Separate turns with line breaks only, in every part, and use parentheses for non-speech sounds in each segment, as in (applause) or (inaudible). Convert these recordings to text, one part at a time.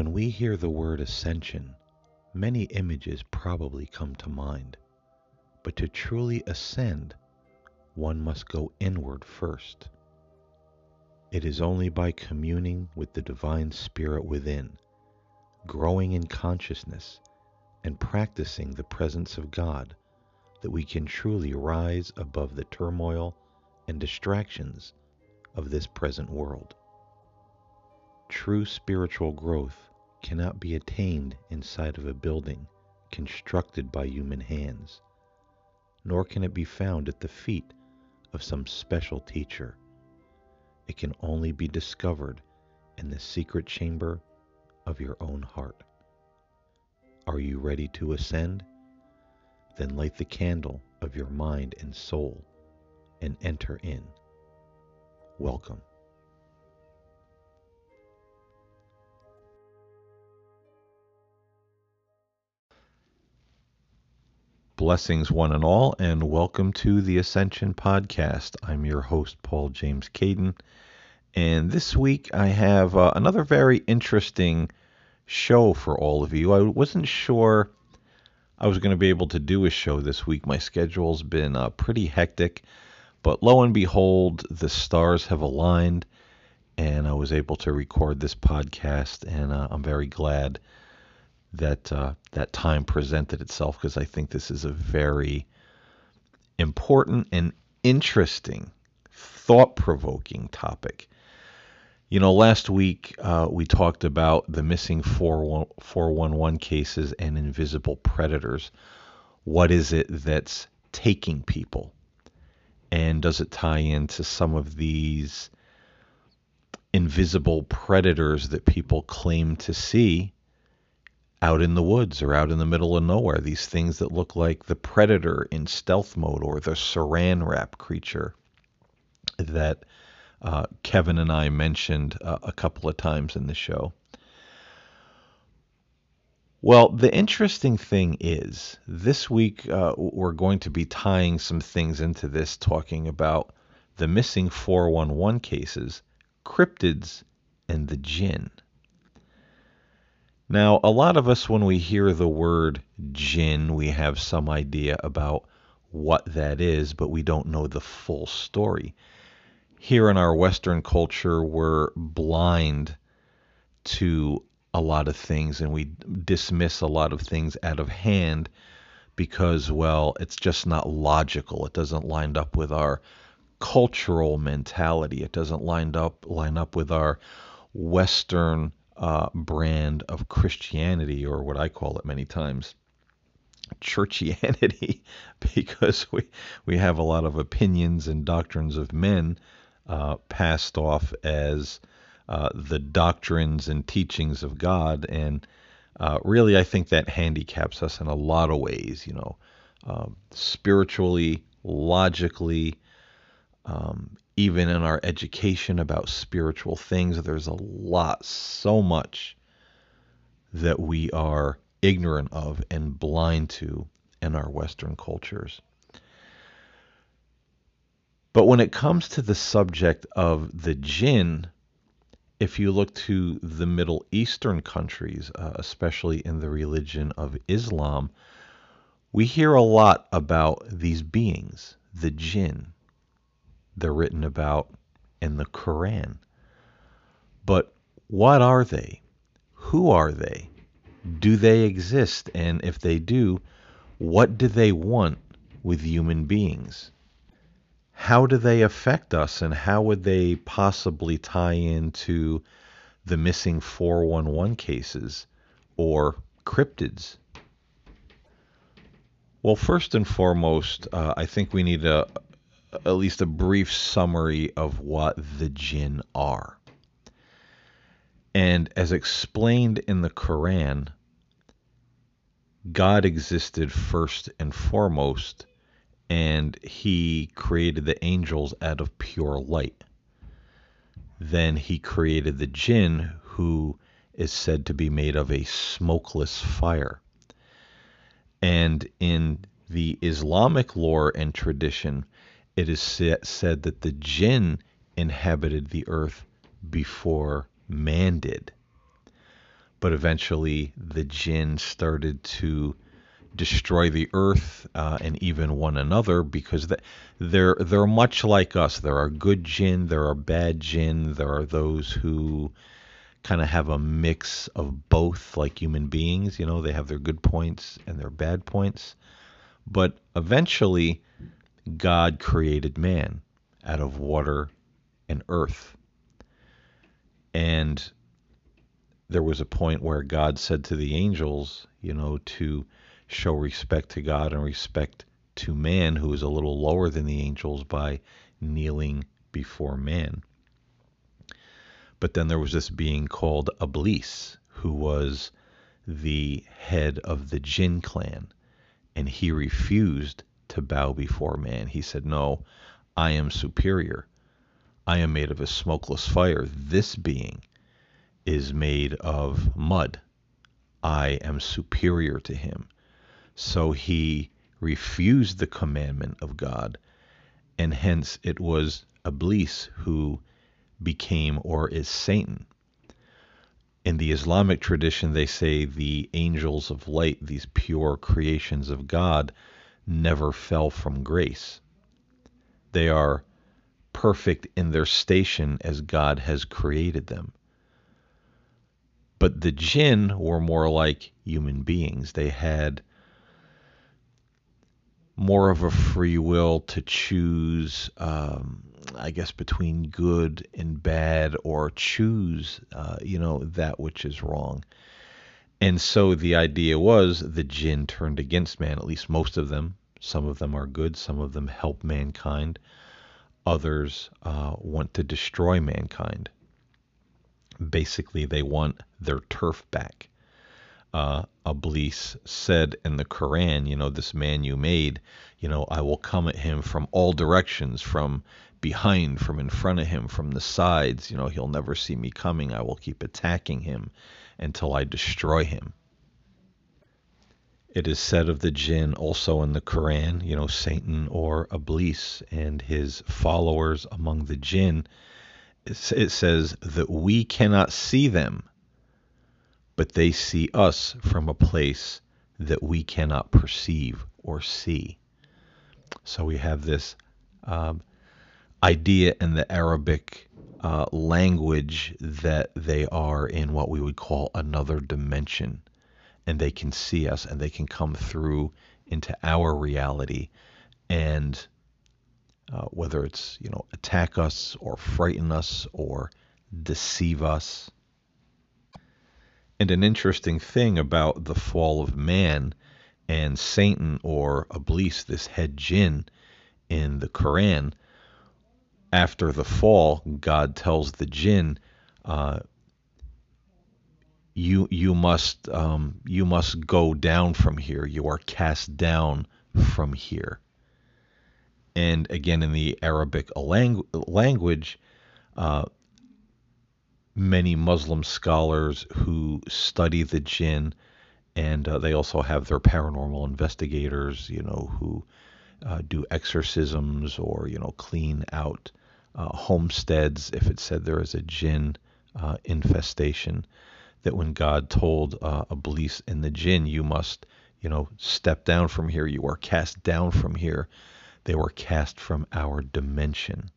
When we hear the word ascension, many images probably come to mind. But to truly ascend, one must go inward first. It is only by communing with the Divine Spirit within, growing in consciousness, and practicing the presence of God that we can truly rise above the turmoil and distractions of this present world. True spiritual growth cannot be attained inside of a building constructed by human hands, nor can it be found at the feet of some special teacher. It can only be discovered in the secret chamber of your own heart. Are you ready to ascend? Then light the candle of your mind and soul and enter in. Welcome. Blessings, one and all, and welcome to the Ascension Podcast. I'm your host, Paul James Caiden, and this week I have uh, another very interesting show for all of you. I wasn't sure I was going to be able to do a show this week. My schedule's been uh, pretty hectic, but lo and behold, the stars have aligned, and I was able to record this podcast, and uh, I'm very glad that uh, that time presented itself because I think this is a very important and interesting, thought-provoking topic. You know, last week uh, we talked about the missing 411 cases and invisible predators. What is it that's taking people? And does it tie into some of these invisible predators that people claim to see out in the woods or out in the middle of nowhere. These things that look like the predator in stealth mode or the saran wrap creature that uh, Kevin and I mentioned uh, a couple of times in the show. Well, the interesting thing is, this week uh, we're going to be tying some things into this, talking about the missing 411 cases, cryptids, and the jinn. Now, a lot of us, when we hear the word jinn, we have some idea about what that is, but we don't know the full story. Here in our Western culture, we're blind to a lot of things and we dismiss a lot of things out of hand because, well, it's just not logical. It doesn't line up with our cultural mentality. It doesn't line up line up with our Western uh, brand of Christianity, or what I call it many times, churchianity, (laughs) because we we have a lot of opinions and doctrines of men uh, passed off as uh, the doctrines and teachings of God, and uh, really, I think that handicaps us in a lot of ways. You know, um, spiritually, logically, um, even in our education about spiritual things, there's a lot, so much that we are ignorant of and blind to in our Western cultures. But when it comes to the subject of the jinn, if you look to the Middle Eastern countries, uh, especially in the religion of Islam, we hear a lot about these beings, the jinn they're written about in the Quran. But what are they? Who are they? Do they exist? And if they do, what do they want with human beings? How do they affect us, and how would they possibly tie into the missing 411 cases or cryptids? Well, first and foremost, uh, I think we need to at least a brief summary of what the jinn are. And as explained in the Quran, God existed first and foremost, and he created the angels out of pure light. Then he created the jinn, who is said to be made of a smokeless fire. And in the Islamic lore and tradition, it is said that the jinn inhabited the earth before man did. but eventually the jinn started to destroy the earth uh, and even one another because they're they're much like us. There are good jinn, there are bad jinn, there are those who kind of have a mix of both, like human beings. You know, they have their good points and their bad points. But eventually, God created man out of water and earth. And there was a point where God said to the angels, you know, to show respect to God and respect to man, who is a little lower than the angels, by kneeling before man. But then there was this being called Iblis, who was the head of the jinn clan, and he refused to bow before man. He said, No, I am superior. I am made of a smokeless fire. This being is made of mud. I am superior to him. So he refused the commandment of God, and hence it was Iblis who became or is Satan. In the Islamic tradition, they say the angels of light, these pure creations of God, never fell from grace. They are perfect in their station as God has created them. But the jinn were more like human beings. They had more of a free will to choose um, I guess, between good and bad or choose, uh, you know, that which is wrong. And so the idea was the jinn turned against man, at least most of them. Some of them are good, some of them help mankind, others uh, want to destroy mankind. Basically, they want their turf back. Uh, Iblis said in the Quran, you know, this man you made, you know, I will come at him from all directions, from behind, from in front of him, from the sides. You know, he'll never see me coming. I will keep attacking him until I destroy him. It is said of the jinn also in the Quran, you know, Satan or Iblis and his followers among the jinn. It says that we cannot see them, but they see us from a place that we cannot perceive or see. So we have this um, idea in the Arabic uh, language that they are in what we would call another dimension. And they can see us and they can come through into our reality. And uh, whether it's, you know, attack us or frighten us or deceive us. And an interesting thing about the fall of man and Satan or Iblis, this head jinn in the Quran, after the fall, God tells the jinn, uh, "You you must um, you must go down from here. You are cast down from here." And again, in the Arabic langu- language, uh, many Muslim scholars who study the jinn, and uh, they also have their paranormal investigators, you know, who uh, do exorcisms or you know clean out uh, homesteads if it said there is a jinn uh, infestation. That when God told uh, Iblis and the jinn, you must, you know, step down from here, you are cast down from here, they were cast from our dimension.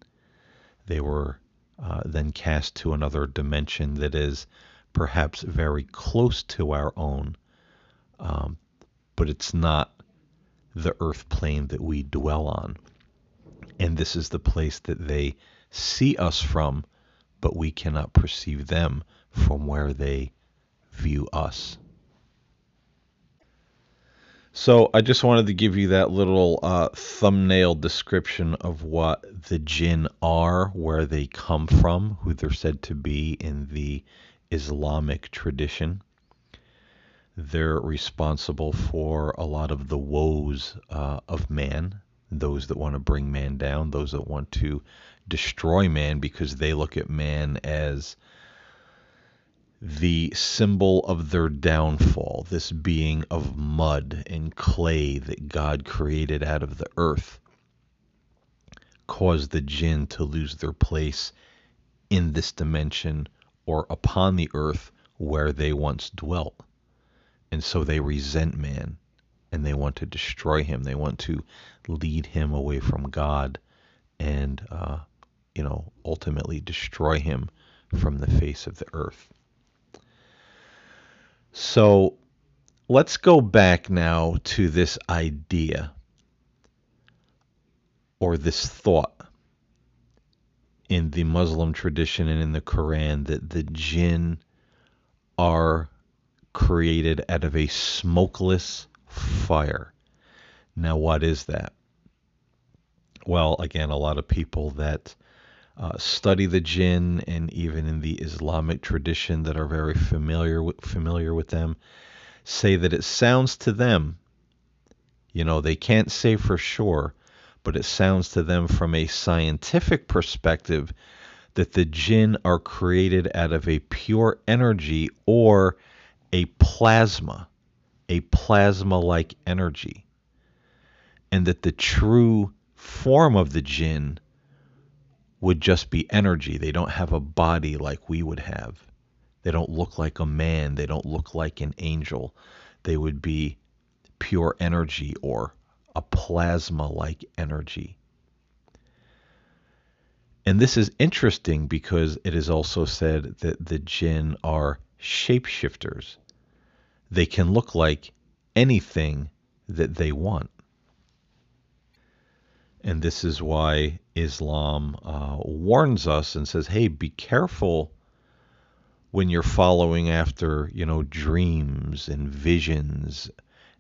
They were uh, then cast to another dimension that is perhaps very close to our own, um, but it's not the earth plane that we dwell on and this is the place that they see us from, but we cannot perceive them from where they view us. So I just wanted to give you that little uh, thumbnail description of what the jinn are, where they come from, who they're said to be in the Islamic tradition. They're responsible for a lot of the woes uh, of man, those that want to bring man down, those that want to destroy man because they look at man as the symbol of their downfall, this being of mud and clay that God created out of the earth, caused the jinn to lose their place in this dimension or upon the earth where they once dwelt. And so they resent man and they want to destroy him. They want to lead him away from God and, uh, you know, ultimately destroy him from the face of the earth. So let's go back now to this idea or this thought in the Muslim tradition and in the Quran that the jinn are created out of a smokeless fire. Now, what is that? Well, again, a lot of people that uh, study the jinn and even in the Islamic tradition that are very familiar with, familiar with them say that it sounds to them, you know, they can't say for sure, but it sounds to them from a scientific perspective that the jinn are created out of a pure energy or a plasma, a plasma like energy. And that the true form of the jinn would just be energy. They don't have a body like we would have. They don't look like a man. They don't look like an angel. They would be pure energy or a plasma like energy. And this is interesting because it is also said that the jinn are shapeshifters. They can look like anything that they want. And this is why Islam uh, warns us and says, hey, be careful when you're following after, you know, dreams and visions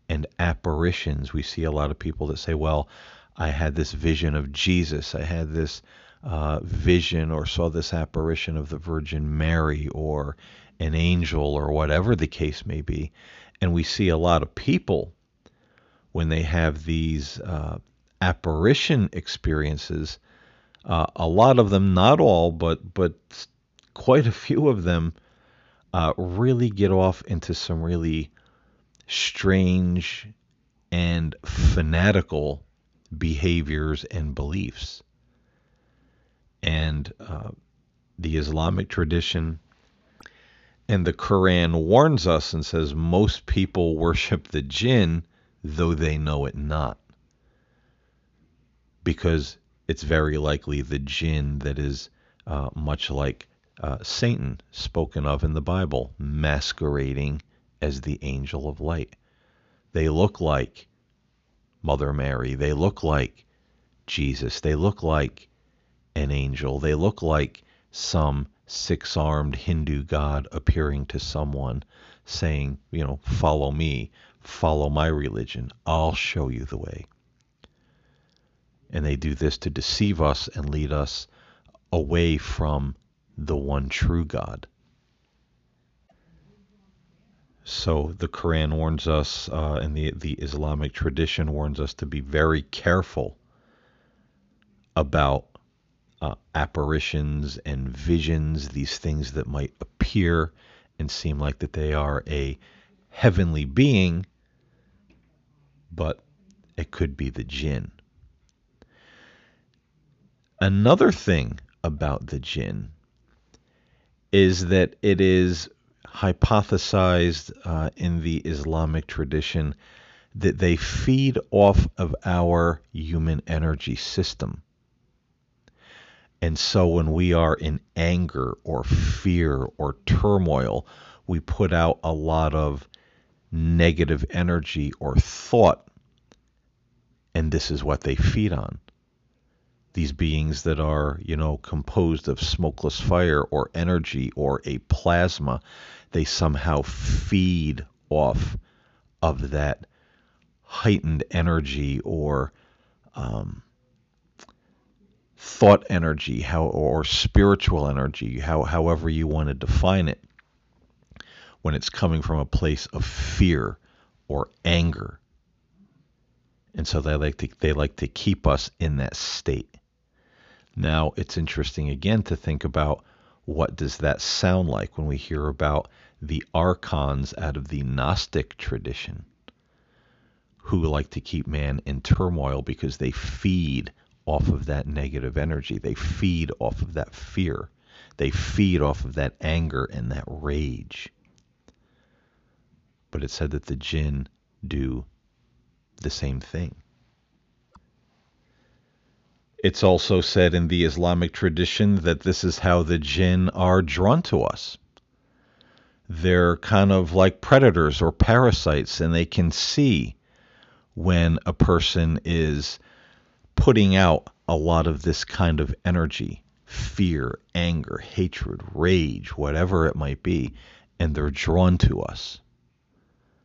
and apparitions. We see a lot of people that say, well, I had this vision of Jesus. I had this uh, vision or saw this apparition of the Virgin Mary or an angel or whatever the case may be. And we see a lot of people when they have these uh, apparition experiences. Uh, a lot of them, not all, but but quite a few of them, uh, really get off into some really strange and fanatical behaviors and beliefs. And uh, the Islamic tradition and the Quran warns us and says most people worship the jinn, though they know it not. Because it's very likely the jinn that is uh, much like uh, Satan spoken of in the Bible, masquerading as the angel of light. They look like Mother Mary. They look like Jesus. They look like an angel. They look like some six armed Hindu god appearing to someone saying, you know, follow me, follow my religion. I'll show you the way. And they do this to deceive us and lead us away from the one true God. So the Quran warns us, uh, and the the Islamic tradition warns us to be very careful about uh, apparitions and visions, these things that might appear and seem like that they are a heavenly being, but it could be the jinn. Another thing about the jinn is that it is hypothesized uh, in the Islamic tradition that they feed off of our human energy system. And so when we are in anger or fear or turmoil, we put out a lot of negative energy or thought. And this is what they feed on these beings that are, you know, composed of smokeless fire or energy or a plasma, they somehow feed off of that heightened energy or um, thought energy, how or spiritual energy, how however you want to define it, when it's coming from a place of fear or anger. And so they like to they like to keep us in that state. Now, it's interesting again to think about what does that sound like when we hear about the archons out of the Gnostic tradition who like to keep man in turmoil because they feed off of that negative energy. They feed off of that fear. They feed off of that anger and that rage. but it said that the jinn do the same thing. It's also said in the Islamic tradition that this is how the jinn are drawn to us. They're kind of like predators or parasites, and they can see when a person is putting out a lot of this kind of energy fear, anger, hatred, rage, whatever it might be, and they're drawn to us.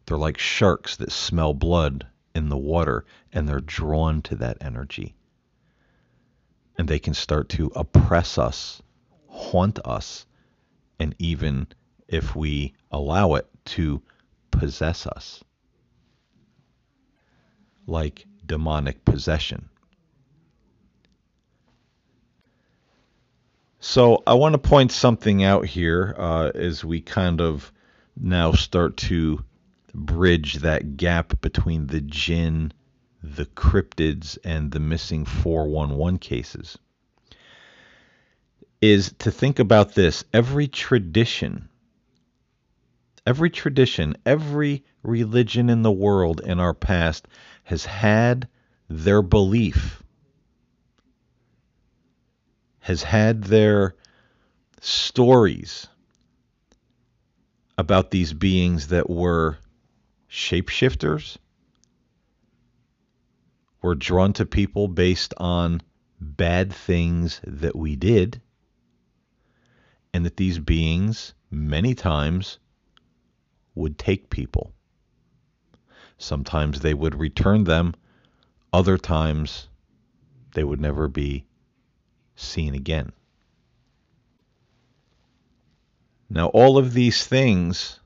They're like sharks that smell blood in the water and they're drawn to that energy. And they can start to oppress us, haunt us, and even if we allow it to possess us. Like demonic possession. So I want to point something out here uh, as we kind of now start to bridge that gap between the jinn, the cryptids, and the missing 411 cases. Is to think about this every tradition, every tradition, every religion in the world in our past has had their belief has had their stories about these beings that were shapeshifters, were drawn to people based on bad things that we did, and that these beings many times would take people. Sometimes they would return them, other times they would never be seen again. Now, all of these things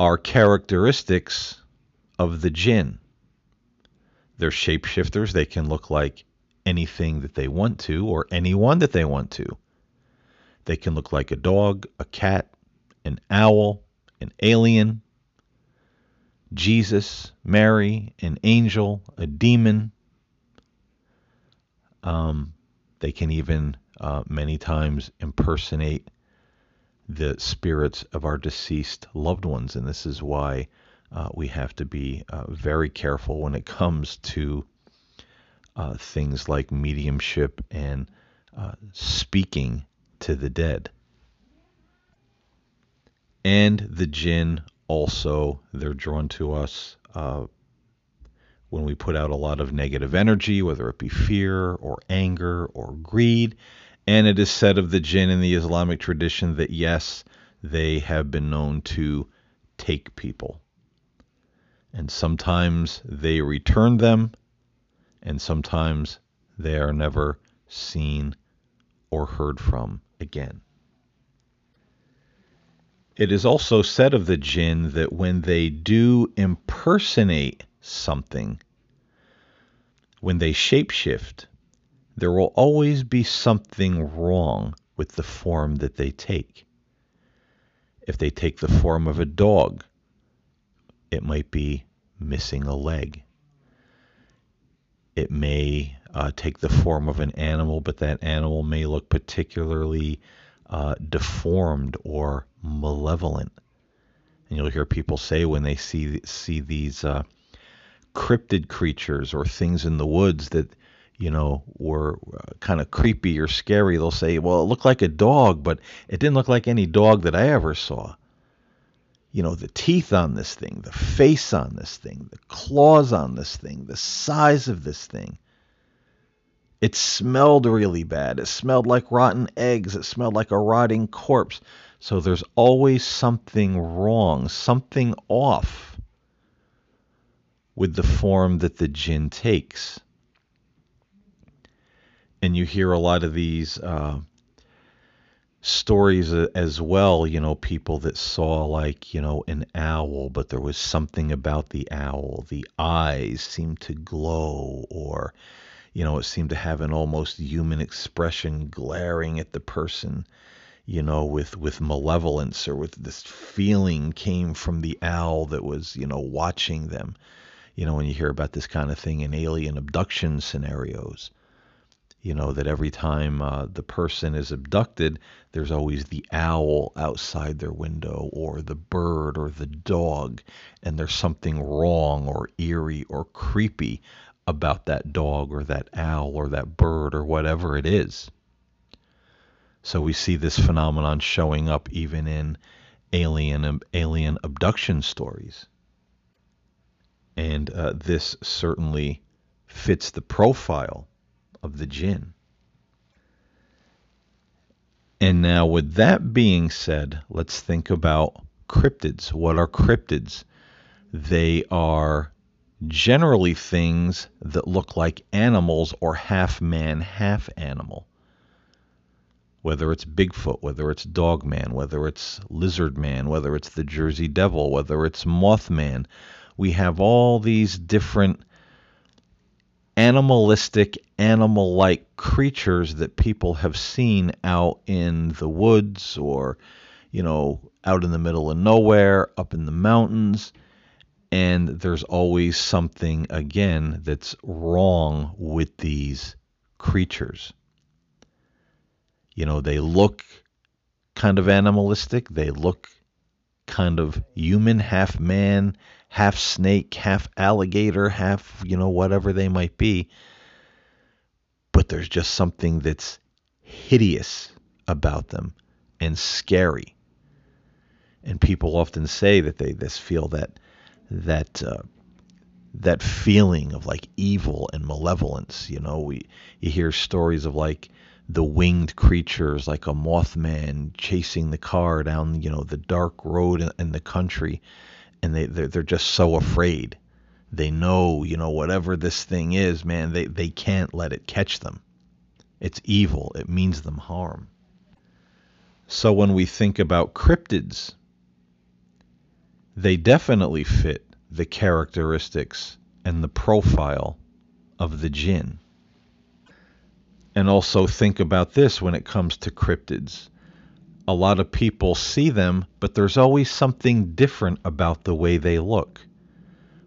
are characteristics of the jinn. They're shapeshifters. They can look like anything that they want to or anyone that they want to. They can look like a dog, a cat, an owl, an alien, Jesus, Mary, an angel, a demon, um, they can even uh, many times impersonate the spirits of our deceased loved ones, and this is why uh, we have to be uh, very careful when it comes to uh, things like mediumship and uh, speaking to the dead. And the jinn also, they're drawn to us uh, when we put out a lot of negative energy, whether it be fear or anger or greed. And it is said of the jinn in the Islamic tradition that yes, they have been known to take people. And sometimes they return them, and sometimes they are never seen or heard from again. It is also said of the jinn that when they do impersonate something, when they shapeshift, there will always be something wrong with the form that they take. If they take the form of a dog, it might be missing a leg. It may uh, take the form of an animal, but that animal may look particularly uh, deformed or malevolent. And you'll hear people say when they see see these uh, cryptid creatures or things in the woods that you know were uh, kind of creepy or scary they'll say well it looked like a dog but it didn't look like any dog that i ever saw. You know the teeth on this thing the face on this thing the claws on this thing the size of this thing. It smelled really bad. It smelled like rotten eggs. It smelled like a rotting corpse. So there's always something wrong something off with the form that the jinn takes. And you hear a lot of these uh, stories as well, you know, people that saw like, you know, an owl, but there was something about the owl. The eyes seemed to glow, or, you know, it seemed to have an almost human expression glaring at the person you know, with with malevolence or with this feeling came from the owl that was, you know, watching them you know, when you hear about this kind of thing in alien abduction scenarios. you know that every time uh, the person is abducted, there's always the owl outside their window, or the bird, or the dog, and there's something wrong, or eerie, or creepy about that dog, or that owl, or that bird, or whatever it is. So we see this phenomenon showing up even in alien alien abduction stories, and uh, this certainly fits the profile of the jinn. And now, with that being said, let's think about cryptids. What are cryptids? They are generally things that look like animals or half man, half animal. Whether it's Bigfoot, whether it's Dogman, whether it's Lizardman, whether it's the Jersey Devil, whether it's Mothman, we have all these different animalistic, animal like creatures that people have seen out in the woods or, you know, out in the middle of nowhere, up in the mountains. And there's always something, again, that's wrong with these creatures. You know, they look kind of animalistic, they look kind of human, half man, half snake, half alligator, half, you know, whatever they might be. But there's just something that's hideous about them and scary. And people often say that they this feel that that uh, that feeling of like evil and malevolence. You know, we you hear stories of like the winged creatures like a mothman chasing the car down you know the dark road in, in the country and they they're, they're just so afraid. They know, you know, whatever this thing is, man, they, they can't let it catch them. It's evil. It means them harm. So when we think about cryptids, they definitely fit the characteristics and the profile of the jinn. And also think about this when it comes to cryptids a lot of people see them, but there's always something different about the way they look.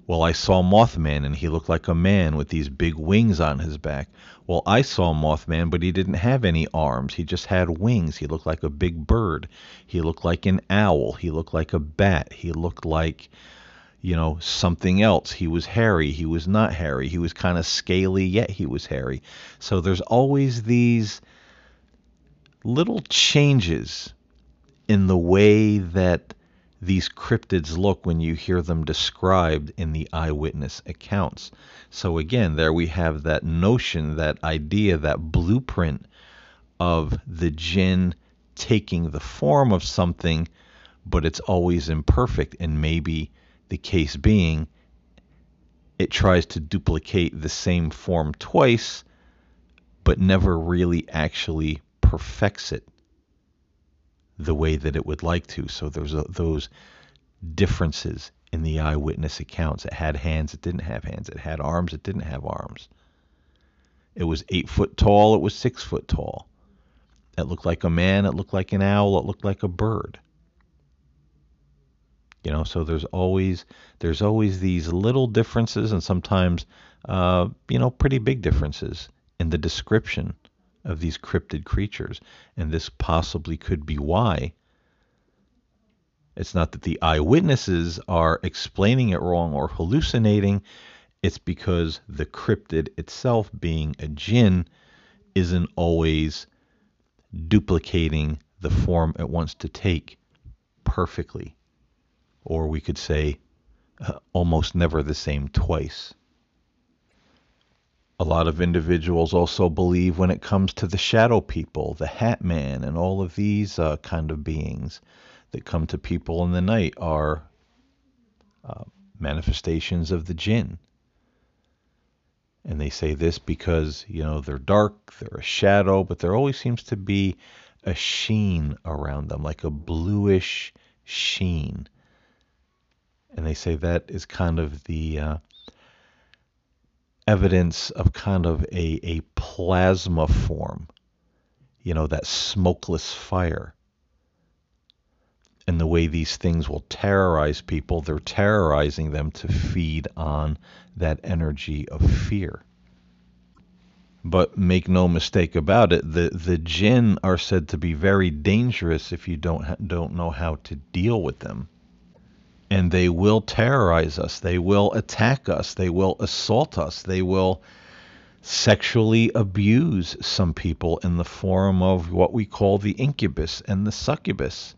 Well, I saw Mothman and he looked like a man with these big wings on his back. Well, I saw Mothman, but he didn't have any arms. He just had wings. He looked like a big bird. He looked like an owl. He looked like a bat. He looked like, you know, something else. He was hairy. He was not hairy. He was kind of scaly, yet he was hairy. So there's always these little changes in the way that these cryptids look when you hear them described in the eyewitness accounts. So, again, there we have that notion, that idea, that blueprint of the jinn taking the form of something, but it's always imperfect. And maybe the case being, it tries to duplicate the same form twice, but never really actually perfects it the way that it would like to. So there's a, those differences in the eyewitness accounts. It had hands, it didn't have hands. It had arms, it didn't have arms. It was eight foot tall, it was six foot tall. It looked like a man, it looked like an owl, it looked like a bird. You know, so there's always there's always these little differences and sometimes uh, you know pretty big differences in the description of these cryptid creatures. And this possibly could be why. It's not that the eyewitnesses are explaining it wrong or hallucinating, it's because the cryptid itself, being a jinn, isn't always duplicating the form it wants to take perfectly. Or we could say uh, almost never the same twice. A lot of individuals also believe when it comes to the shadow people, the Hat Man, and all of these uh, kind of beings that come to people in the night are uh, manifestations of the jinn. And they say this because, you know, they're dark, they're a shadow, but there always seems to be a sheen around them, like a bluish sheen. And they say that is kind of the uh, evidence of kind of a, a plasma form, you know, that smokeless fire. And the way these things will terrorize people, they're terrorizing them to feed on that energy of fear. But make no mistake about it, the the jinn are said to be very dangerous if you don't don't know how to deal with them. And they will terrorize us. They will attack us. They will assault us. They will sexually abuse some people in the form of what we call the incubus and the succubus.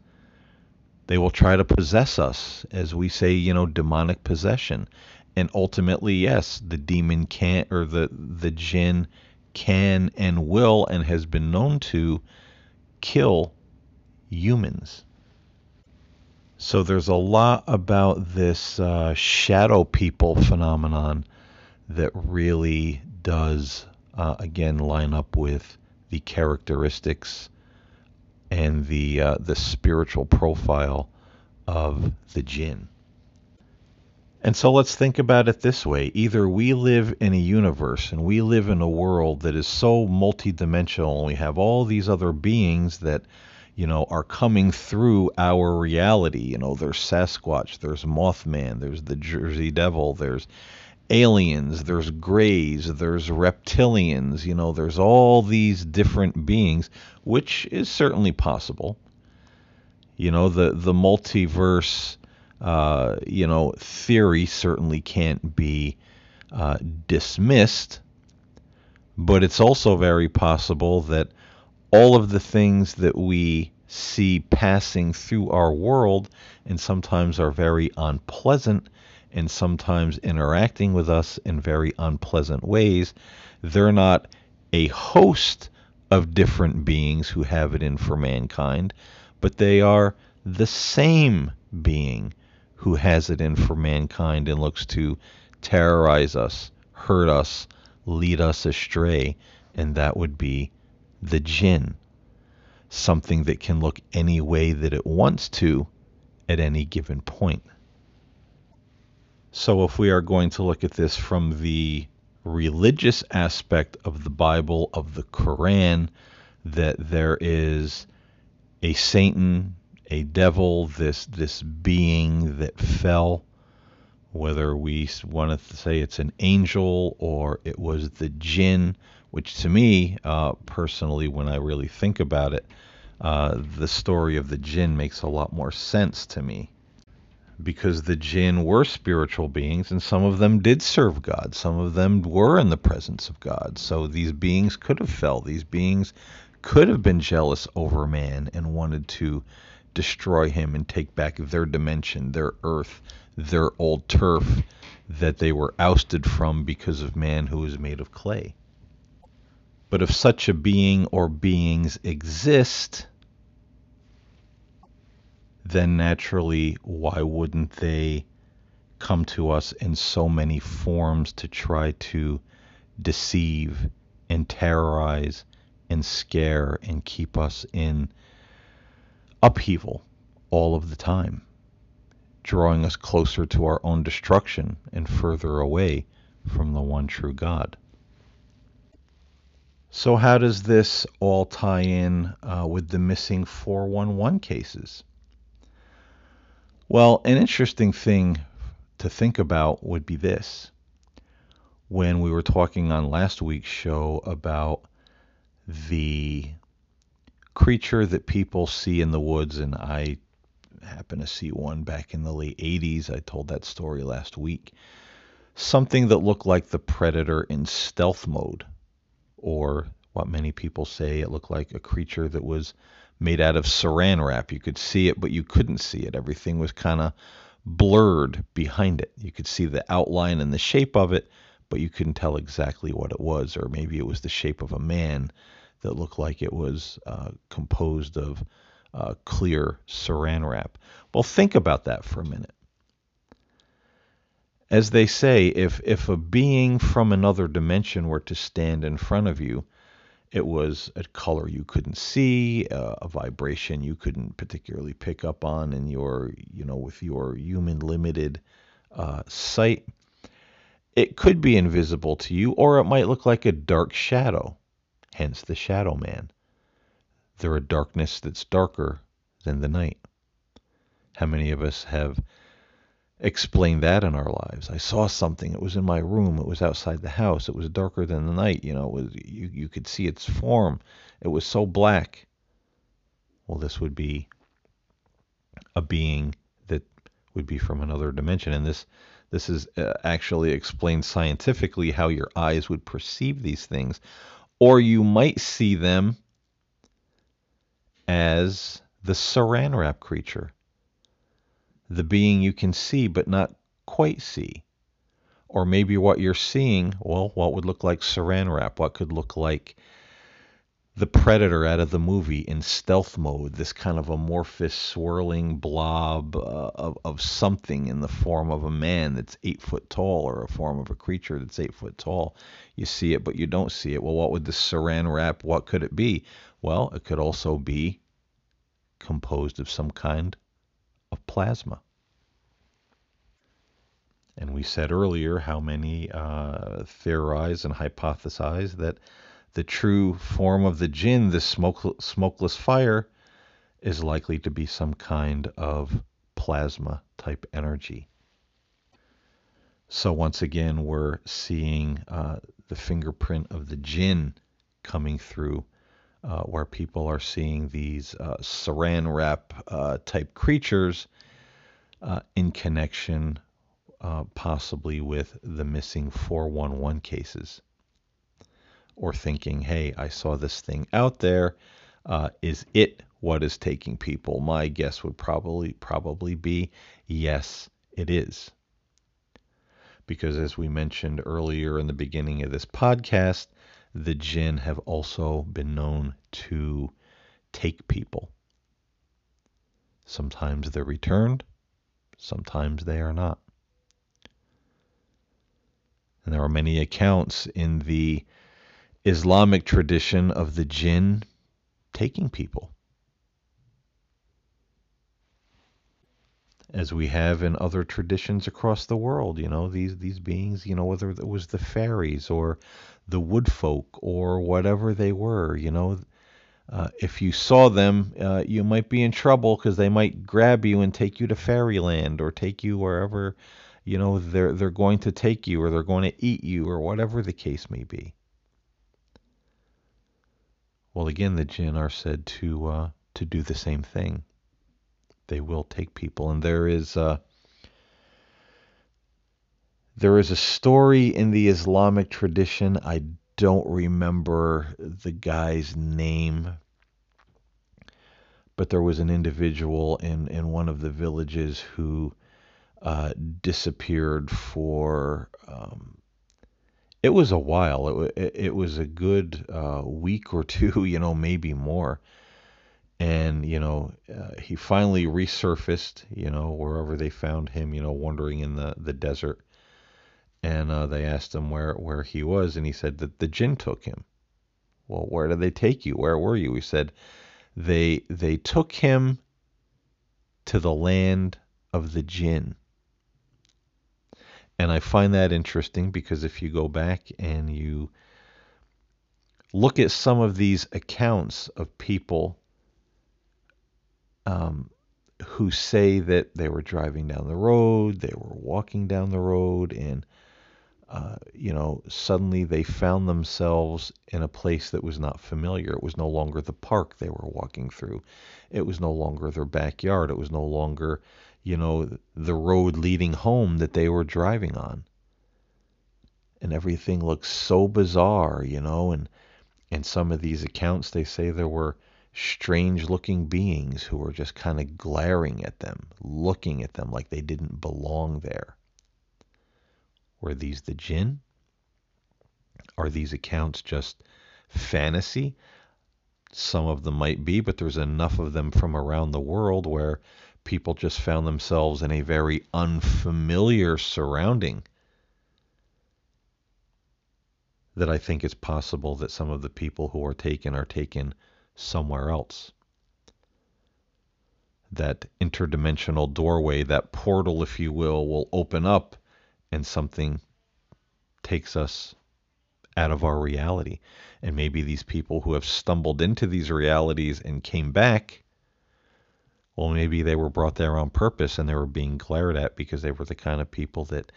They will try to possess us, as we say, you know, demonic possession. And ultimately, yes, the demon can or the the jinn can and will and has been known to kill humans. So there's a lot about this uh, shadow people phenomenon that really does, uh, again, line up with the characteristics and the uh, the spiritual profile of the jinn. And so let's think about it this way. Either we live in a universe and we live in a world that is so multidimensional and we have all these other beings that, you know, are coming through our reality. You know, there's Sasquatch, there's Mothman, there's the Jersey Devil, there's aliens, there's grays, there's reptilians, you know, there's all these different beings, which is certainly possible. You know, the the multiverse uh, you know, theory certainly can't be uh, dismissed, but it's also very possible that all of the things that we see passing through our world and sometimes are very unpleasant and sometimes interacting with us in very unpleasant ways, they're not a host of different beings who have it in for mankind, but they are the same being who has it in for mankind and looks to terrorize us, hurt us, lead us astray, and that would be the jinn. Something that can look any way that it wants to at any given point. So, if we are going to look at this from the religious aspect of the Bible, of the Quran, that there is a Satan, a devil, this this being that fell, whether we want to say it's an angel or it was the jinn, which to me, uh, personally, when I really think about it, uh, the story of the jinn makes a lot more sense to me. Because the jinn were spiritual beings and some of them did serve God. Some of them were in the presence of God. So these beings could have fell. These beings could have been jealous over man and wanted to destroy him and take back their dimension, their earth, their old turf that they were ousted from because of man who is made of clay. But if such a being or beings exist, then naturally, why wouldn't they come to us in so many forms to try to deceive and terrorize and scare and keep us in upheaval all of the time, drawing us closer to our own destruction and further away from the one true God. So, how does this all tie in uh, with the missing 411 cases? Well, an interesting thing to think about would be this. When we were talking on last week's show about the creature that people see in the woods, and I happen to see one back in the late 80s. I told that story last week. Something that looked like the predator in stealth mode, or what many people say it looked like a creature that was made out of saran wrap. You could see it, but you couldn't see it. Everything was kind of blurred behind it. You could see the outline and the shape of it, but you couldn't tell exactly what it was, or maybe it was the shape of a man that looked like it was uh, composed of uh, clear saran wrap. Well, think about that for a minute. As they say, if, if a being from another dimension were to stand in front of you, it was a color you couldn't see, a vibration you couldn't particularly pick up on in your, you know, with your human limited uh, sight. It could be invisible to you, or it might look like a dark shadow hence the shadow man. They're a darkness that's darker than the night. How many of us have explain that in our lives. I saw something. It was in my room. It was outside the house. It was darker than the night. You know, it was you, you could see its form. It was so black. Well, this would be a being that would be from another dimension, and this this is uh, actually explained scientifically how your eyes would perceive these things, or you might see them as the saran wrap creature the being you can see but not quite see. Or maybe what you're seeing, well, what would look like saran wrap? What could look like the predator out of the movie in stealth mode, this kind of amorphous, swirling blob uh, of, of something in the form of a man that's eight foot tall or a form of a creature that's eight foot tall. You see it, but you don't see it. Well, what would the saran wrap, what could it be? Well, it could also be composed of some kind of plasma. And we said earlier how many uh, theorize and hypothesize that the true form of the jinn, this smoke, smokeless fire, is likely to be some kind of plasma type energy. So once again, we're seeing uh, the fingerprint of the jinn coming through, uh, where people are seeing these uh, saran wrap uh, type creatures uh, in connection uh, possibly with the missing 411 cases. Or thinking, hey, I saw this thing out there. Uh, is it what is taking people? My guess would probably probably be yes, it is. Because as we mentioned earlier in the beginning of this podcast, the jinn have also been known to take people. Sometimes they're returned, sometimes they are not. And there are many accounts in the Islamic tradition of the jinn taking people. As we have in other traditions across the world, you know, these, these beings, you know, whether it was the fairies or the wood folk or whatever they were, you know, uh, if you saw them, uh, you might be in trouble because they might grab you and take you to fairyland or take you wherever you know they're they're going to take you or they're going to eat you or whatever the case may be. Well, again, the jinn are said to uh, to do the same thing. They will take people, and there is uh, there is a story in the Islamic tradition. I don't remember the guy's name, but there was an individual in in one of the villages who uh, disappeared for. Um, it was a while. It, it, was a good uh, week or two, (laughs) you know, maybe more. And you know, uh, he finally resurfaced, you know, wherever they found him, you know, wandering in the the desert. And uh, they asked him where where he was, and he said that the jinn took him. Well, where did they take you? Where were you? He said they they took him to the land of the jinn and I find that interesting because if you go back and you look at some of these accounts of people um, who say that they were driving down the road, they were walking down the road, and uh, you know, suddenly they found themselves in a place that was not familiar. It was no longer the park they were walking through. It was no longer their backyard. It was no longer, you know, the road leading home that they were driving on. And everything looks so bizarre, you know, and in some of these accounts they say there were strange looking beings who were just kind of glaring at them, looking at them like they didn't belong there. Were these the jinn? Are these accounts just fantasy? Some of them might be, but there's enough of them from around the world where people just found themselves in a very unfamiliar surrounding that I think it's possible that some of the people who are taken are taken somewhere else. That interdimensional doorway, that portal, if you will, will open up and something takes us out of our reality. And maybe these people who have stumbled into these realities and came back Well, maybe they were brought there on purpose and they were being glared at because they were the kind of people that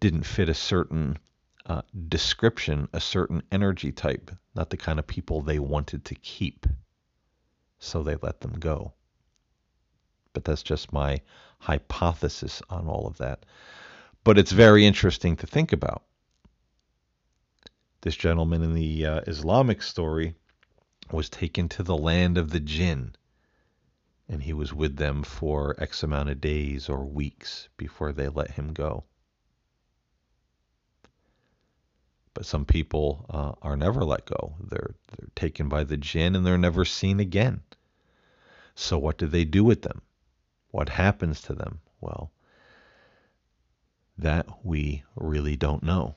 didn't fit a certain uh, description, a certain energy type, not the kind of people they wanted to keep. So they let them go. But that's just my hypothesis on all of that. But it's very interesting to think about. This gentleman in the uh, Islamic story was taken to the land of the jinn, and he was with them for X amount of days or weeks before they let him go. But some people uh, are never let go. They're, they're taken by the jinn and they're never seen again. So, what do they do with them? What happens to them? Well, that we really don't know.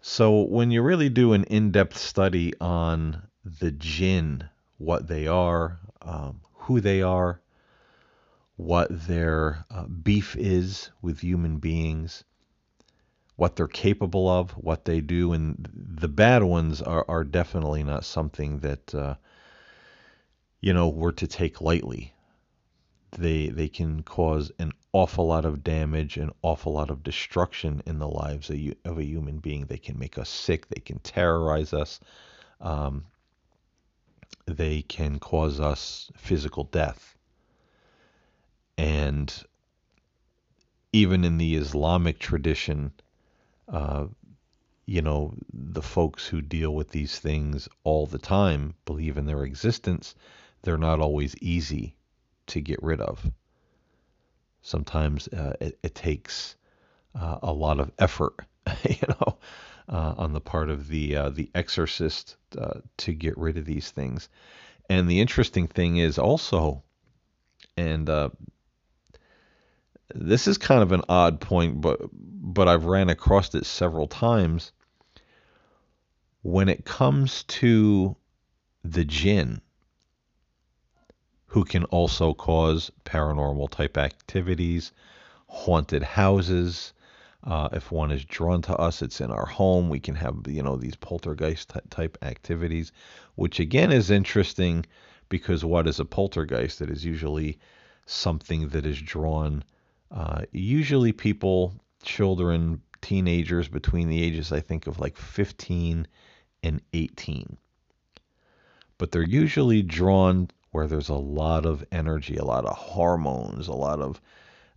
So, when you really do an in depth study on the jinn, what they are, um, who they are, what their uh, beef is with human beings, what they're capable of, what they do, and the bad ones are, are definitely not something that uh, you know we're to take lightly. They they can cause an awful lot of damage, an awful lot of destruction in the lives of, of a human being. They can make us sick. They can terrorize us. Um, they can cause us physical death. And even in the Islamic tradition, uh, you know, the folks who deal with these things all the time believe in their existence. They're not always easy to get rid of. Sometimes uh, it, it, takes uh, a lot of effort, (laughs) you know, uh, on the part of the uh, the exorcist to get rid of these things. And the interesting thing is also, and uh, this is kind of an odd point, but but I've ran across it several times. When it comes to the jinn, who can also cause paranormal type activities, haunted houses. Uh, if one is drawn to us, it's in our home. We can have you know these poltergeist type activities, which again is interesting because what is a poltergeist? It is usually something that is drawn uh, usually people, children, teenagers between the ages, I think, of like 15 and 18. But they're usually drawn where there's a lot of energy, a lot of hormones, a lot of,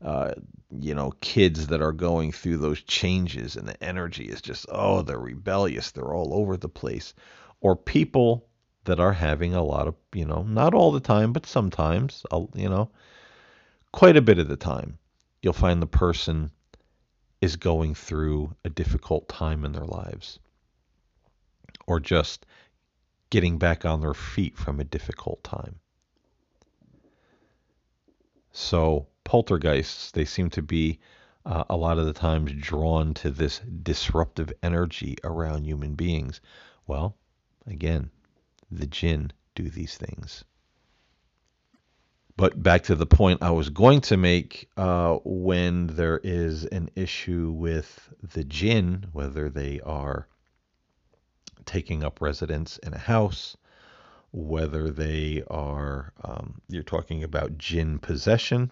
uh, you know, kids that are going through those changes, and the energy is just, oh, they're rebellious, they're all over the place. Or people that are having a lot of, you know, not all the time, but sometimes, you know, quite a bit of the time, you'll find the person is going through a difficult time in their lives or just getting back on their feet from a difficult time. So, poltergeists, they seem to be uh, a lot of the times drawn to this disruptive energy around human beings. Well, again, the jinn do these things. But back to the point I was going to make uh, when there is an issue with the jinn, whether they are taking up residence in a house, whether they are, um, you're talking about jinn possession.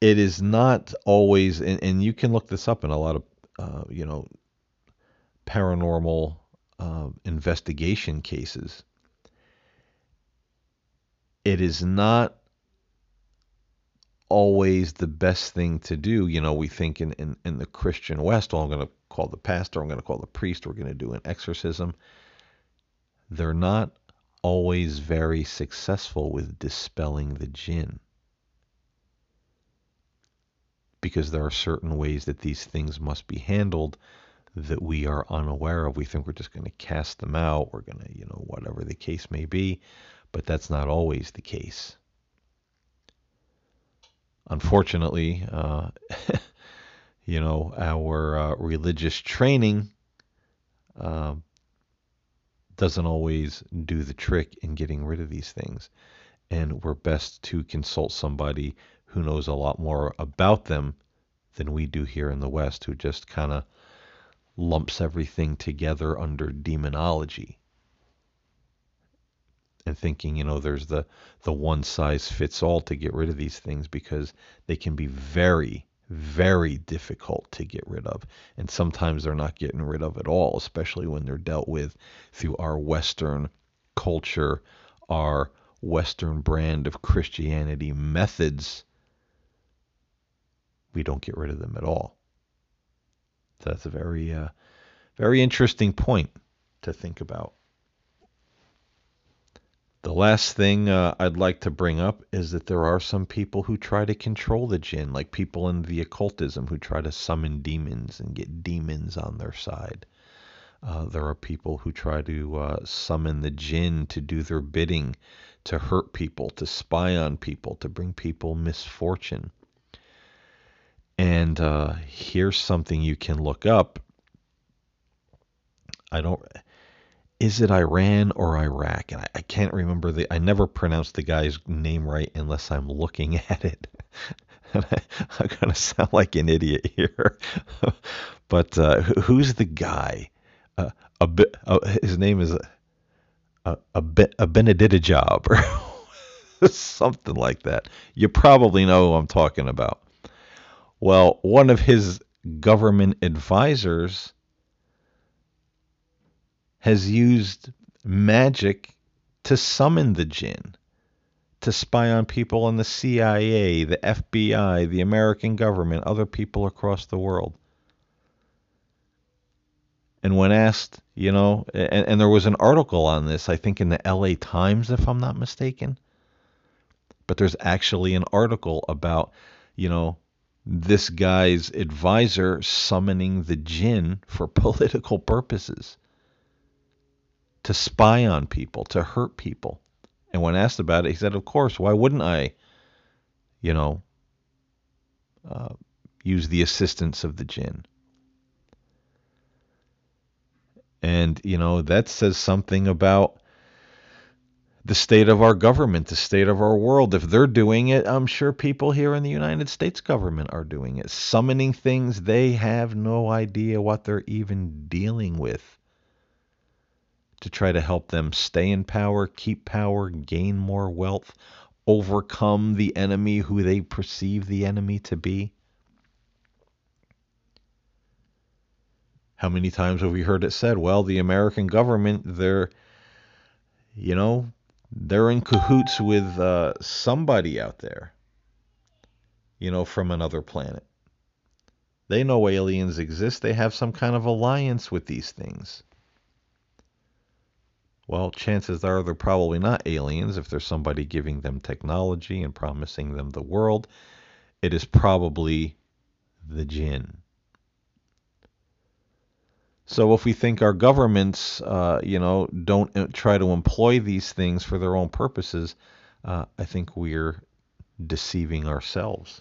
It is not always, and, and you can look this up in a lot of, uh, you know, paranormal uh, investigation cases it is not always the best thing to do. You know, we think in, in, in the Christian West, well, I'm going to call the pastor, I'm going to call the priest, we're going to do an exorcism. They're not always very successful with dispelling the jinn. Because there are certain ways that these things must be handled that we are unaware of. We think we're just going to cast them out, we're going to, you know, whatever the case may be but that's not always the case. Unfortunately, uh, (laughs) you know, our uh, religious training uh, doesn't always do the trick in getting rid of these things. And we're best to consult somebody who knows a lot more about them than we do here in the West, who just kind of lumps everything together under demonology and thinking, you know, there's the the one size fits all to get rid of these things because they can be very very difficult to get rid of. And sometimes they're not getting rid of at all, especially when they're dealt with through our Western culture, our Western brand of Christianity methods. We don't get rid of them at all. So that's a very, uh, very interesting point to think about. The last thing uh, I'd like to bring up is that there are some people who try to control the jinn, like people in the occultism who try to summon demons and get demons on their side. Uh, there are people who try to uh, summon the jinn to do their bidding, to hurt people, to spy on people, to bring people misfortune. And uh, here's something you can look up. I don't is it Iran or Iraq? And I, I, can't remember the. I never pronounce the guy's name right unless I'm looking (laughs) at it. and I, am gonna sound like an idiot here, (laughs) but uh, who's the guy? Uh, a bit. Uh, his name is a a, a, a Benedictjob or (laughs) something like that. You probably know who I'm talking about. Well, one of his government advisors has used magic to summon the jinn, to spy on people in the CIA, the FBI, the American government, other people across the world. And when asked, you know, and, and there was an article on this, I think in the LA Times, if I'm not mistaken. But there's actually an article about, you know, this guy's advisor summoning the jinn for (laughs) political purposes to spy on people, to hurt people. And when asked about it, he said, Of course, why wouldn't I, you know, uh, use the assistance of the jinn? And, you know, that says something about the state of our government, the state of our world. If they're doing it, I'm sure people here in the United States government are doing it, summoning things they have no idea what they're even dealing with to try to help them stay in power, keep power, gain more wealth, overcome the enemy who they perceive the enemy to be? How many times have we heard it said, well, the American government, they're, you know, they're in cahoots with uh, somebody out there, you know, from another planet. They know aliens exist. They have some kind of alliance with these things. Well, chances are they're probably not aliens if there's somebody giving them technology and promising them the world. It is probably the jinn. So if we think our governments, uh, you know, don't uh, try to employ these things for their own purposes, uh, I think we're deceiving ourselves.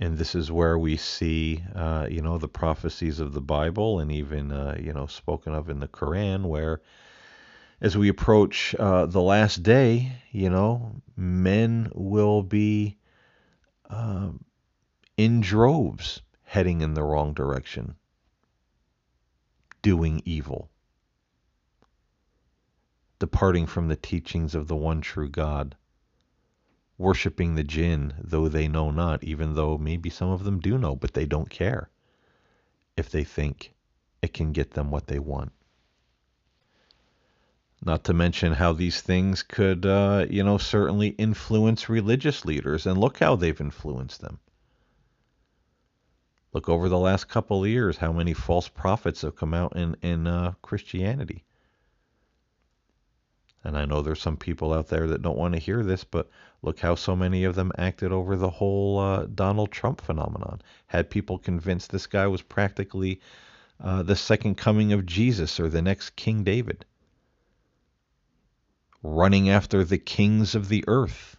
And this is where we see, uh, you know, the prophecies of the Bible and even, uh, you know, spoken of in the Quran, where as we approach uh, the last day, you know, men will be uh, in droves heading in the wrong direction, doing evil, departing from the teachings of the one true God, worshiping the jinn, though they know not, even though maybe some of them do know, but they don't care if they think it can get them what they want. Not to mention how these things could, uh, you know, certainly influence religious leaders. And look how they've influenced them. Look over the last couple of years, how many false prophets have come out in, in uh, Christianity. And I know there's some people out there that don't want to hear this, but look how so many of them acted over the whole uh, Donald Trump phenomenon. Had people convinced this guy was practically uh, the second coming of Jesus or the next King David running after the kings of the earth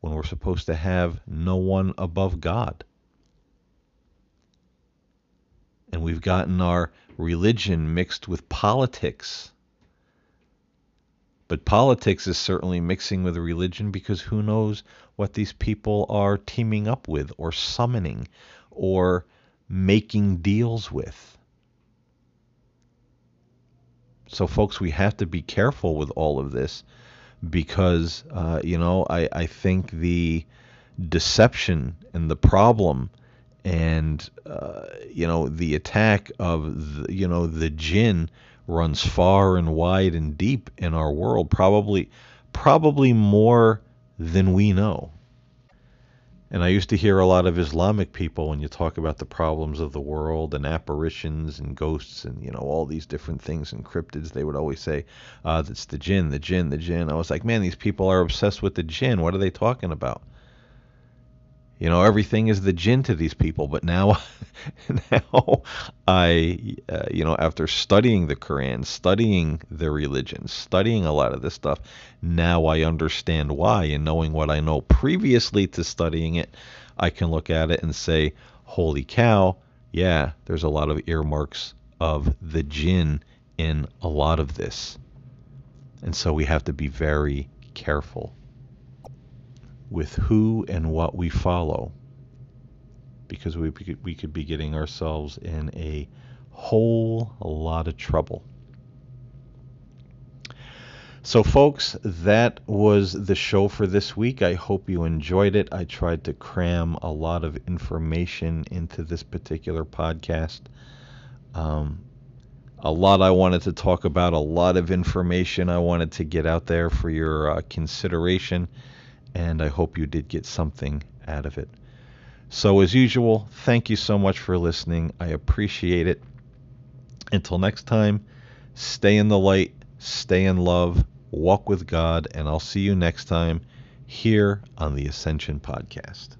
when we're supposed to have no one above God. And we've gotten our religion mixed with politics. But politics is certainly mixing with religion because who knows what these people are teaming up with or summoning or making deals with. so, folks, we have to be careful with all of this because, uh, you know, I, I think the deception and the problem and, uh, you know, the attack of, the, you know, the jinn runs far and wide and deep in our world, probably, probably more than we know. And I used to hear a lot of Islamic people when you talk about the problems of the world and apparitions and ghosts and you know all these different things and cryptids. They would always say, uh, "That's the jinn, the jinn, the jinn." I was like, "Man, these people are obsessed with the jinn. What are they talking about?" You know, everything is the jinn to these people. But now, (laughs) now I, uh, you know, after studying the Quran, studying the religion, studying a lot of this stuff, now I understand why. And knowing what I know previously to studying it, I can look at it and say, holy cow, yeah, there's a lot of earmarks of the jinn in a lot of this. And so we have to be very careful with who and what we follow because we, we could be getting ourselves in a whole lot of trouble. So, folks, that was the show for this week. I hope you enjoyed it. I tried to cram a lot of information into this particular podcast. Um, a lot I wanted to talk about, a lot of information I wanted to get out there for your uh, consideration and I hope you did get something out of it. So, as usual, thank you so much for listening. I appreciate it. Until next time, stay in the light, stay in love, walk with God, and I'll see you next time here on the Ascension Podcast.